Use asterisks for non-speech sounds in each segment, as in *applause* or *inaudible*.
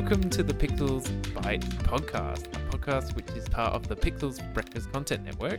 Welcome to the Pixels Byte podcast, a podcast which is part of the Pixels Breakfast Content Network,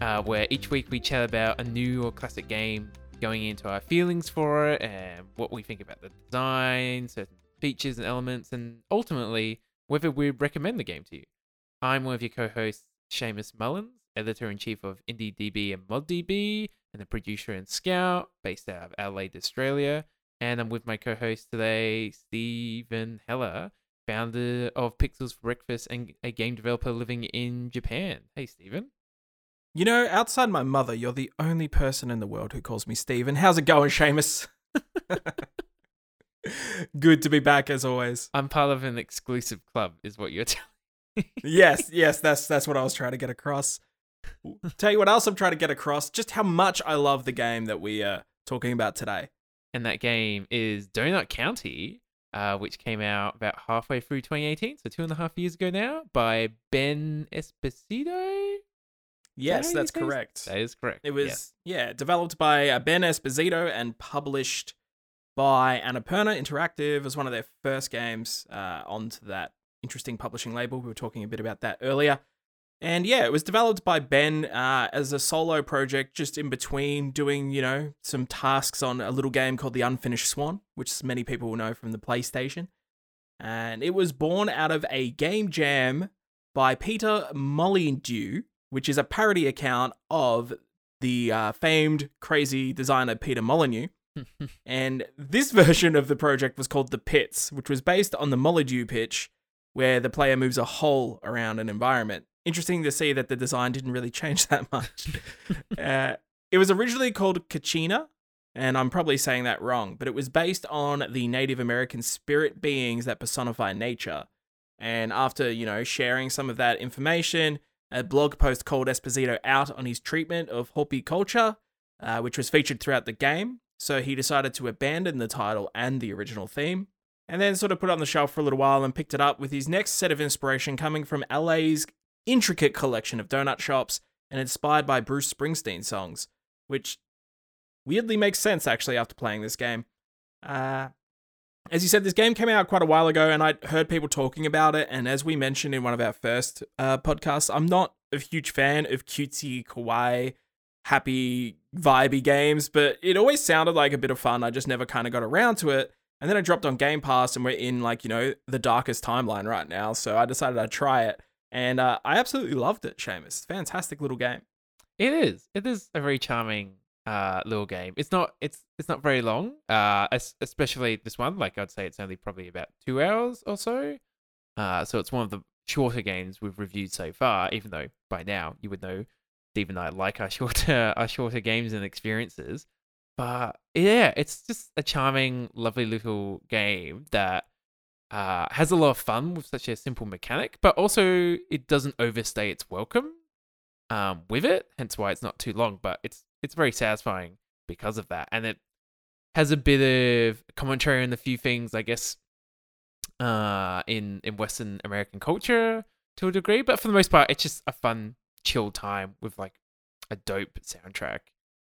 uh, where each week we chat about a new or classic game, going into our feelings for it and what we think about the design, certain features and elements, and ultimately whether we recommend the game to you. I'm one of your co-hosts, Seamus Mullins, editor in chief of IndieDB and ModDB, and a producer and scout based out of Adelaide, Australia. And I'm with my co host today, Stephen Heller, founder of Pixels for Breakfast and a game developer living in Japan. Hey, Stephen. You know, outside my mother, you're the only person in the world who calls me Stephen. How's it going, Seamus? *laughs* Good to be back as always. I'm part of an exclusive club, is what you're *laughs* telling me. yes, yes, that's that's what I was trying to get across. Tell you what else I'm trying to get across, just how much I love the game that we are talking about today and that game is Donut County, uh, which came out about halfway through 2018, so two and a half years ago now, by Ben Esposito. Yes, that that's correct. That is correct. It was yeah, yeah developed by uh, Ben Esposito and published by Annapurna Interactive as one of their first games uh, onto that interesting publishing label. We were talking a bit about that earlier. And yeah, it was developed by Ben uh, as a solo project, just in between doing, you know, some tasks on a little game called The Unfinished Swan, which many people will know from the PlayStation. And it was born out of a game jam by Peter Molydeux, which is a parody account of the uh, famed crazy designer Peter Molyneux. *laughs* and this *laughs* version of the project was called The Pits, which was based on the Molydeux pitch, where the player moves a hole around an environment interesting to see that the design didn't really change *laughs* that much. uh, it was originally called Kachina, and I'm probably saying that wrong, but it was based on the Native American spirit beings that personify nature. And after, you know, sharing some of that information, a blog post called Esposito out on his treatment of Hopi culture, uh, which was featured throughout the game. So he decided to abandon the title and the original theme, and then sort of put it on the shelf for a little while and picked it up with his next set of inspiration coming from LA's intricate collection of donut shops and inspired by Bruce Springsteen songs, which weirdly makes sense actually after playing this game. Uh, as you said, this game came out quite a while ago, and I heard people talking about it. And as we mentioned in one of our first uh, podcasts, I'm not a huge fan of cutesy, kawaii, happy, vibey games, but it always sounded like a bit of fun. I just never kind of got around to it. And then I dropped on Game Pass, and we're in like you know the darkest timeline right now, so I decided I'd try it and uh, I absolutely loved it. Seamus, fantastic little game. It is. It is a very charming uh, little game. It's not. It's it's not very long. Uh, especially this one. Like I'd say, it's only probably about two hours or so. Uh, so it's one of the shorter games we've reviewed so far. Even though by now you would know Steve and I like our *laughs* shorter our shorter games and experiences. But yeah, it's just a charming, lovely little game that uh, has a lot of fun with such a simple mechanic, but also it doesn't overstay its welcome um, with it. Hence why it's not too long, but it's it's very satisfying because of that, and it has a bit of commentary on a few things, I guess, uh, in in Western American culture to a degree. But for the most part, it's just a fun, chill time with like a dope soundtrack.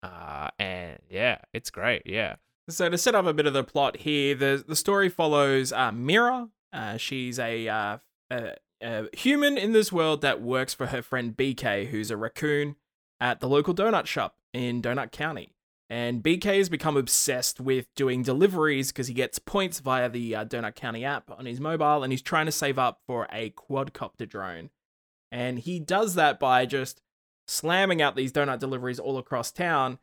Uh, and yeah, it's great. Yeah. So to set up a bit of the plot here, the the story follows uh, Mira. Uh, she's a, uh, a, a, human in this world that works for her friend BK, who's a raccoon at the local donut shop in Donut County. And BK has become obsessed with doing deliveries because he gets points via the uh, Donut County app on his mobile, and he's trying to save up for a quadcopter drone. And he does that by just slamming out these donut deliveries all across town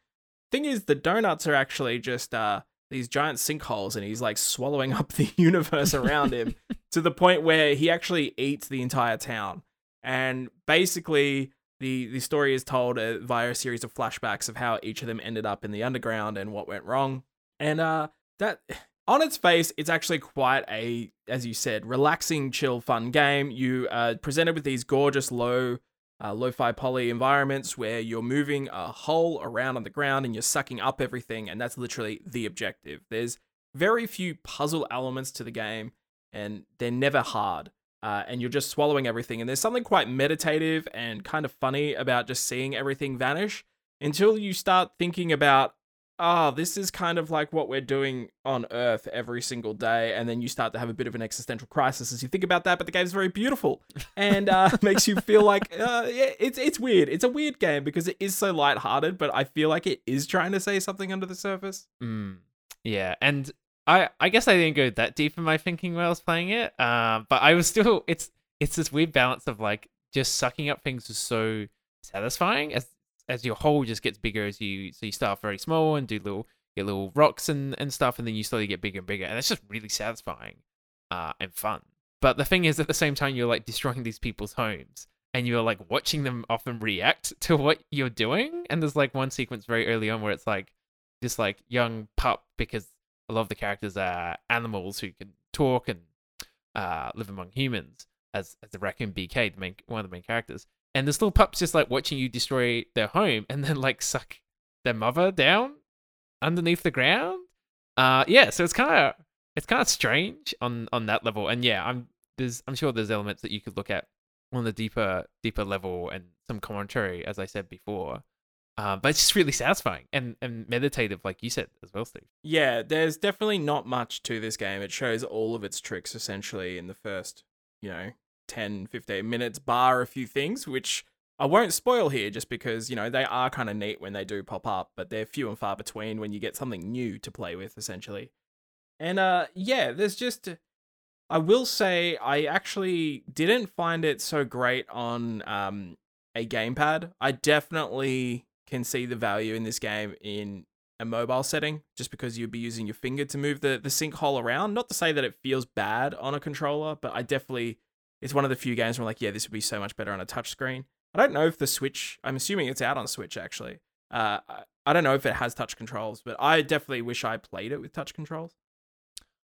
thing is, the donuts are actually just uh, these giant sinkholes, and he's like swallowing up the *laughs* universe around him *laughs* to the point where he actually eats the entire town. And basically, the the story is told uh, via a series of flashbacks of how each of them ended up in the underground and what went wrong. And uh, that *sighs* on its face, it's actually quite a, as you said, relaxing, chill, fun game. You are presented with these gorgeous low uh, lo-fi poly environments where you're moving a hole around on the ground and you're sucking up everything, and that's literally the objective. There's very few puzzle elements to the game, and they're never hard. Uh, and you're just swallowing everything. And there's something quite meditative and kind of funny about just seeing everything vanish until you start thinking about oh, this is kind of like what we're doing on Earth every single day. And then you start to have a bit of an existential crisis as you think about that. But the game's very beautiful and uh, *laughs* makes you feel like uh, yeah, it's it's weird. It's a weird game because it is so lighthearted, but I feel like it is trying to say something under the surface. Mm, yeah, and I I guess I didn't go that deep in my thinking while I was playing it. Uh, but I was still it's it's this weird balance of like just sucking up things is so satisfying as as your hole just gets bigger as you so you start very small and do little get little rocks and, and stuff and then you slowly get bigger and bigger and it's just really satisfying uh, and fun. But the thing is at the same time you're like destroying these people's homes and you're like watching them often react *laughs* to what you're doing and there's like one sequence very early on where it's like this like young pup because a lot of the characters are animals who can talk and uh, live among humans as as the raccoon bk the main one of the main characters and this little pup's just like watching you destroy their home and then like suck their mother down underneath the ground. Uh, yeah, so it's kind of it's kind of strange on on that level. And yeah, I'm there's I'm sure there's elements that you could look at on the deeper deeper level and some commentary, as I said before. Uh, but it's just really satisfying and, and meditative, like you said as well, Steve. Yeah, there's definitely not much to this game. It shows all of its tricks essentially in the first, you know, 10, 15 minutes, bar a few things, which I won't spoil here just because, you know, they are kind of neat when they do pop up, but they're few and far between when you get something new to play with, essentially. And uh yeah, there's just I will say I actually didn't find it so great on um a gamepad. I definitely can see the value in this game in a mobile setting just because you'd be using your finger to move the the sinkhole around. Not to say that it feels bad on a controller, but I definitely it's one of the few games where I'm like, yeah, this would be so much better on a touchscreen. I don't know if the Switch, I'm assuming it's out on Switch actually. Uh, I don't know if it has touch controls, but I definitely wish I played it with touch controls.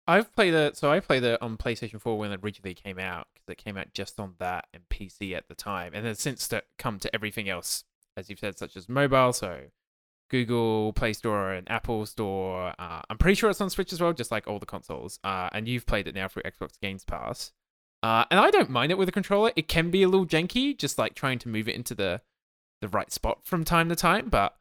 I've played it, so I played it on PlayStation 4 when it originally came out because it came out just on that and PC at the time, and then since that come to everything else, as you've said, such as mobile, so Google Play Store and Apple Store. Uh, I'm pretty sure it's on Switch as well, just like all the consoles. Uh, and you've played it now through Xbox Games Pass. Uh, and I don't mind it with a controller. It can be a little janky, just like trying to move it into the the right spot from time to time. But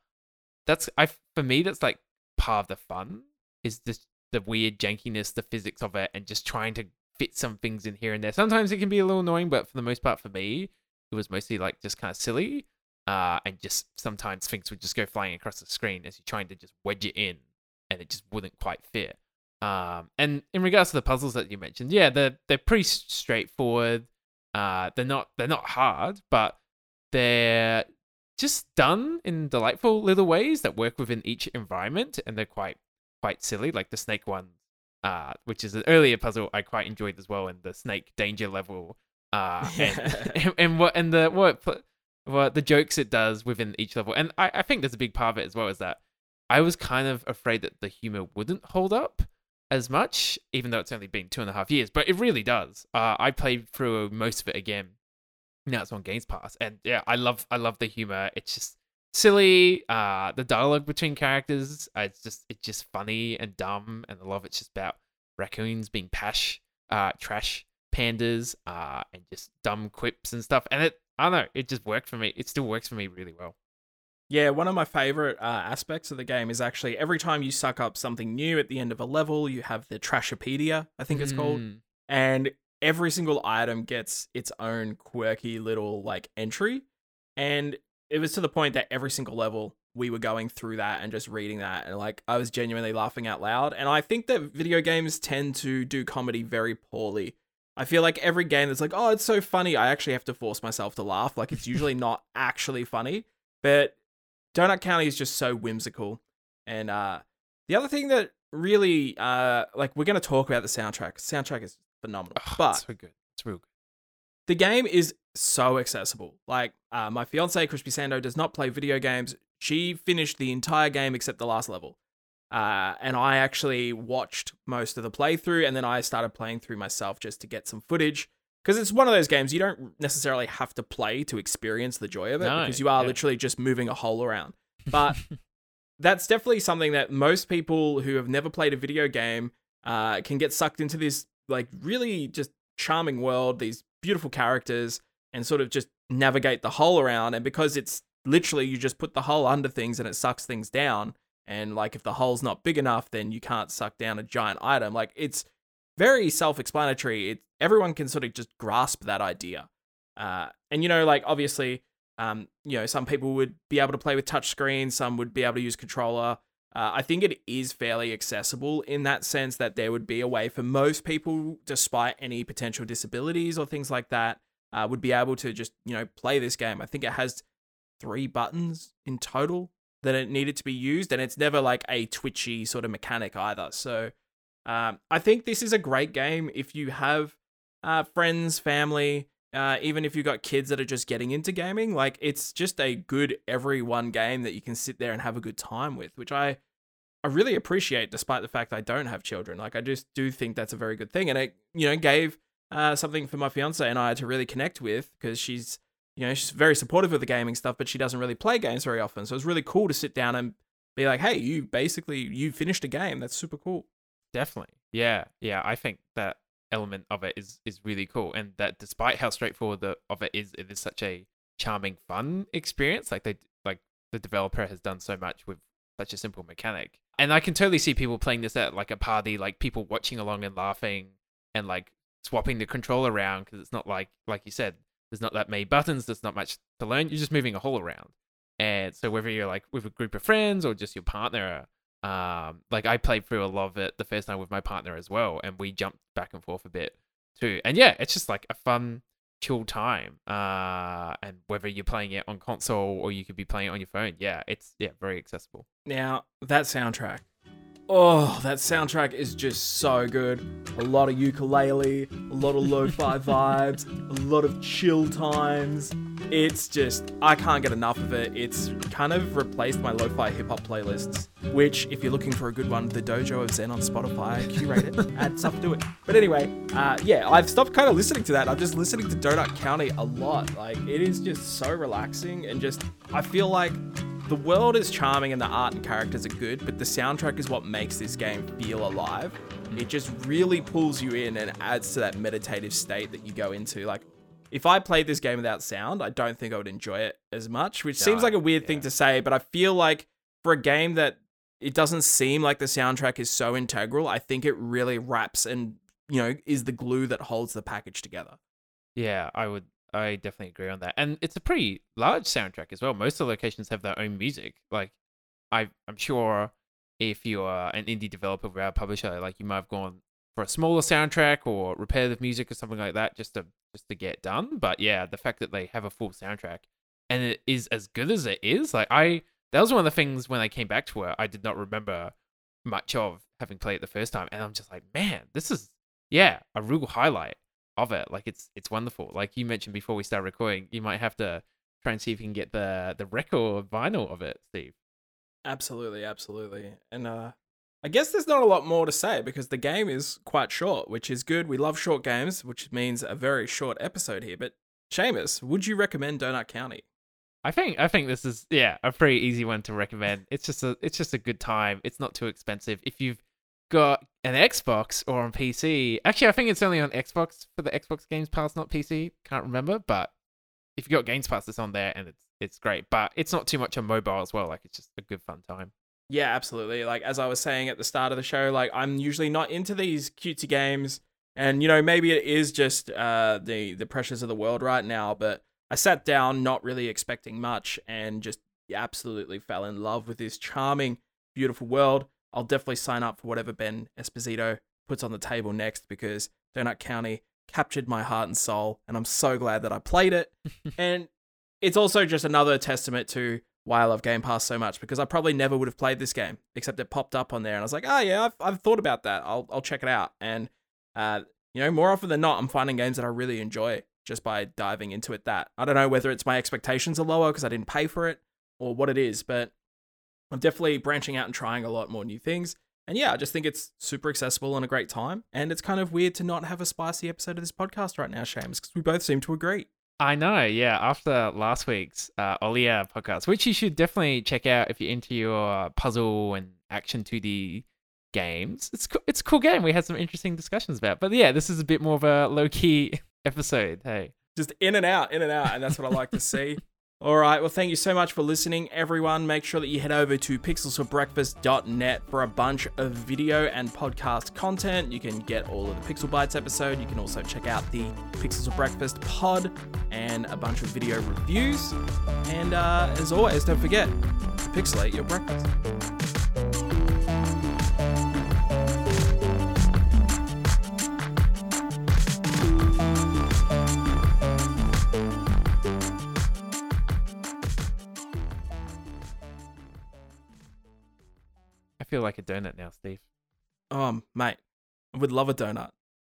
that's I for me that's like part of the fun is this the weird jankiness, the physics of it, and just trying to fit some things in here and there. Sometimes it can be a little annoying, but for the most part, for me, it was mostly like just kind of silly. Uh, and just sometimes things would just go flying across the screen as you're trying to just wedge it in, and it just wouldn't quite fit. Um, and in regards to the puzzles that you mentioned, yeah, they're they're pretty straightforward. Uh, they're not they're not hard, but they're just done in delightful little ways that work within each environment, and they're quite quite silly. Like the snake one, uh, which is an earlier puzzle I quite enjoyed as well, and the snake danger level, uh, and, *laughs* *laughs* and, and what and the what what the jokes it does within each level, and I, I think there's a big part of it as well is that I was kind of afraid that the humor wouldn't hold up as much, even though it's only been two and a half years, but it really does. Uh, I played through most of it again. Now it's on Games Pass, and yeah, I love I love the humor. It's just silly. Uh, the dialogue between characters, uh, it's just it's just funny and dumb, and I love it's just about raccoons being pash, uh, trash pandas, uh, and just dumb quips and stuff. And it, I don't know, it just worked for me. It still works for me really well. Yeah, one of my favorite uh, aspects of the game is actually every time you suck up something new at the end of a level, you have the Trashopedia, I think it's called, Mm. and every single item gets its own quirky little like entry. And it was to the point that every single level we were going through that and just reading that, and like I was genuinely laughing out loud. And I think that video games tend to do comedy very poorly. I feel like every game that's like, oh, it's so funny, I actually have to force myself to laugh. Like it's usually *laughs* not actually funny, but Donut County is just so whimsical. And uh, the other thing that really, uh, like, we're going to talk about the soundtrack. Soundtrack is phenomenal, Oh, but it's so good. It's real good. the game is so accessible. Like, uh, my fiance Crispy Sando does not play video games. She finished the entire game except the last level. Uh, and I actually watched most of the playthrough, and then I started playing through myself just to get some footage. Because it's one of those games you don't necessarily have to play to experience the joy of it, No, because you are yeah. literally just moving a hole around. But *laughs* that's definitely something that most people who have never played a video game uh, can get sucked into this like really just charming world, these beautiful characters, and sort of just navigate the hole around. And because it's literally you just put the hole under things and it sucks things down, And like if the hole's not big enough, then you can't suck down a giant item. Like it's very self-explanatory. It everyone can sort of just grasp that idea. Uh, and you know, like obviously, um, you know, some people would be able to play with touch screen, some would be able to use controller. Uh, I think it is fairly accessible in that sense that there would be a way for most people, despite any potential disabilities or things like that, uh, would be able to just you know play this game. I think it has three buttons in total that it needed to be used, and it's never like a twitchy sort of mechanic either. So um, I think this is a great game if you have uh, friends, family, uh, even if you've got kids that are just getting into gaming. Like it's just a good everyone game that you can sit there and have a good time with, which I I really appreciate, despite the fact I don't have children. Like I just do think that's a very good thing, and it you know gave uh, something for my fiance and I to really connect with because she's you know she's very supportive of the gaming stuff, but she doesn't really play games very often. So it's really cool to sit down and be like, hey, you basically you finished a game. That's super cool. Definitely. Yeah. Yeah. I think that element of it is is really cool, and that despite how straightforward the of it is, it is such a charming, fun experience. Like they like the developer has done so much with such a simple mechanic, and I can totally see people playing this at like a party, like people watching along and laughing, and like swapping the control around because it's not like like you said, there's not that many buttons, there's not much to learn. You're just moving a hole around, and so whether you're like with a group of friends or just your partner um, like I played through a lot of it the first time with my partner as well, and we jumped back and forth a bit too. And yeah, it's just like a fun, chill time. Uh, and whether you're playing it on console or you could be playing it on your phone, yeah, it's yeah very accessible. Now that soundtrack, oh, that soundtrack is just so good. A lot of ukulele, a lot of lo-fi *laughs* vibes, a lot of chill times it's just I can't get enough of it. It's kind of replaced my lo-fi hip hop playlists, which if you're looking for a good one, the Dojo of Zen on Spotify, curate it, *laughs* add stuff to it. But anyway, uh, yeah, I've stopped kind of listening to that. I'm just listening to Donut County a lot. Like it is just so relaxing and just I feel like the world is charming and the art and characters are good, but the soundtrack is what makes this game feel alive. It just really pulls you in and adds to that meditative state that you go into. Like if I played this game without sound, I don't think I would enjoy it as much, which no, seems like a weird yeah. thing to say, but I feel like for a game that it doesn't seem like the soundtrack is so integral, I think it really wraps and, you know, is the glue that holds the package together. Yeah, I would I definitely agree on that. And it's a pretty large soundtrack as well. Most of the locations have their own music. Like I I'm sure if you're an indie developer or a publisher, like you might have gone for a smaller soundtrack or repetitive music or something like that just to just to get done. But yeah, the fact that they have a full soundtrack and it is as good as it is, like I that was one of the things when I came back to it, I did not remember much of having played it the first time, and I'm just like, man, this is yeah, a real highlight of it. Like it's it's wonderful. Like you mentioned before we start recording, you might have to try and see if you can get the the record vinyl of it, Steve. Absolutely, absolutely. And uh I guess there's not a lot more to say because the game is quite short, which is good. We love short games, which means a very short episode here. But Seamus, would you recommend Donut County? I think I think this is yeah a pretty easy one to recommend. It's just a it's just a good time. It's not too expensive. If you've got an Xbox or on PC, actually I think it's only on Xbox for the Xbox Games Pass, not PC. Can't remember, but if you got Games Pass, it's on there and it's it's great. But it's not too much on mobile as well. Like it's just a good fun time. Yeah, absolutely. Like as I was saying at the start of the show, like I'm usually not into these cutesy games, and you know maybe it is just uh, the the pressures of the world right now. But I sat down not really expecting much, and just absolutely fell in love with this charming, beautiful world. I'll definitely sign up for whatever Ben Esposito puts on the table next because Donut County captured my heart and soul, and I'm so glad that I played it. *laughs* and it's also just another testament to why I love Game Pass so much because I probably never would have played this game except it popped up on there and I was like, oh yeah, I've, I've thought about that. I'll I'll check it out. And uh, you know, more often than not, I'm finding games that I really enjoy just by diving into it. That I don't know whether it's my expectations are lower because I didn't pay for it or what it is, but I'm definitely branching out and trying a lot more new things. And yeah, I just think it's super accessible and a great time. And it's kind of weird to not have a spicy episode of this podcast right now, Seamus, because we both seem to agree. I know, yeah. After last week's uh, Olija podcast, which you should definitely check out if you're into your puzzle and action 2D games. It's co- it's a cool game. We had some interesting discussions about. But yeah, this is a bit more of a low key *laughs* episode. Hey, just in and out, in and out, and that's what I like to see. All right. Well, thank you so much for listening, everyone. Make sure that you head over to pixelsforbreakfast.net for a bunch of video and podcast content. You can get all of the Pixel Bites episode. You can also check out the Pixels for Breakfast pod and a bunch of video reviews. And uh, as always, don't forget, to pixelate your breakfast. Feel like a donut now, Steve. Um, mate, I would love a donut.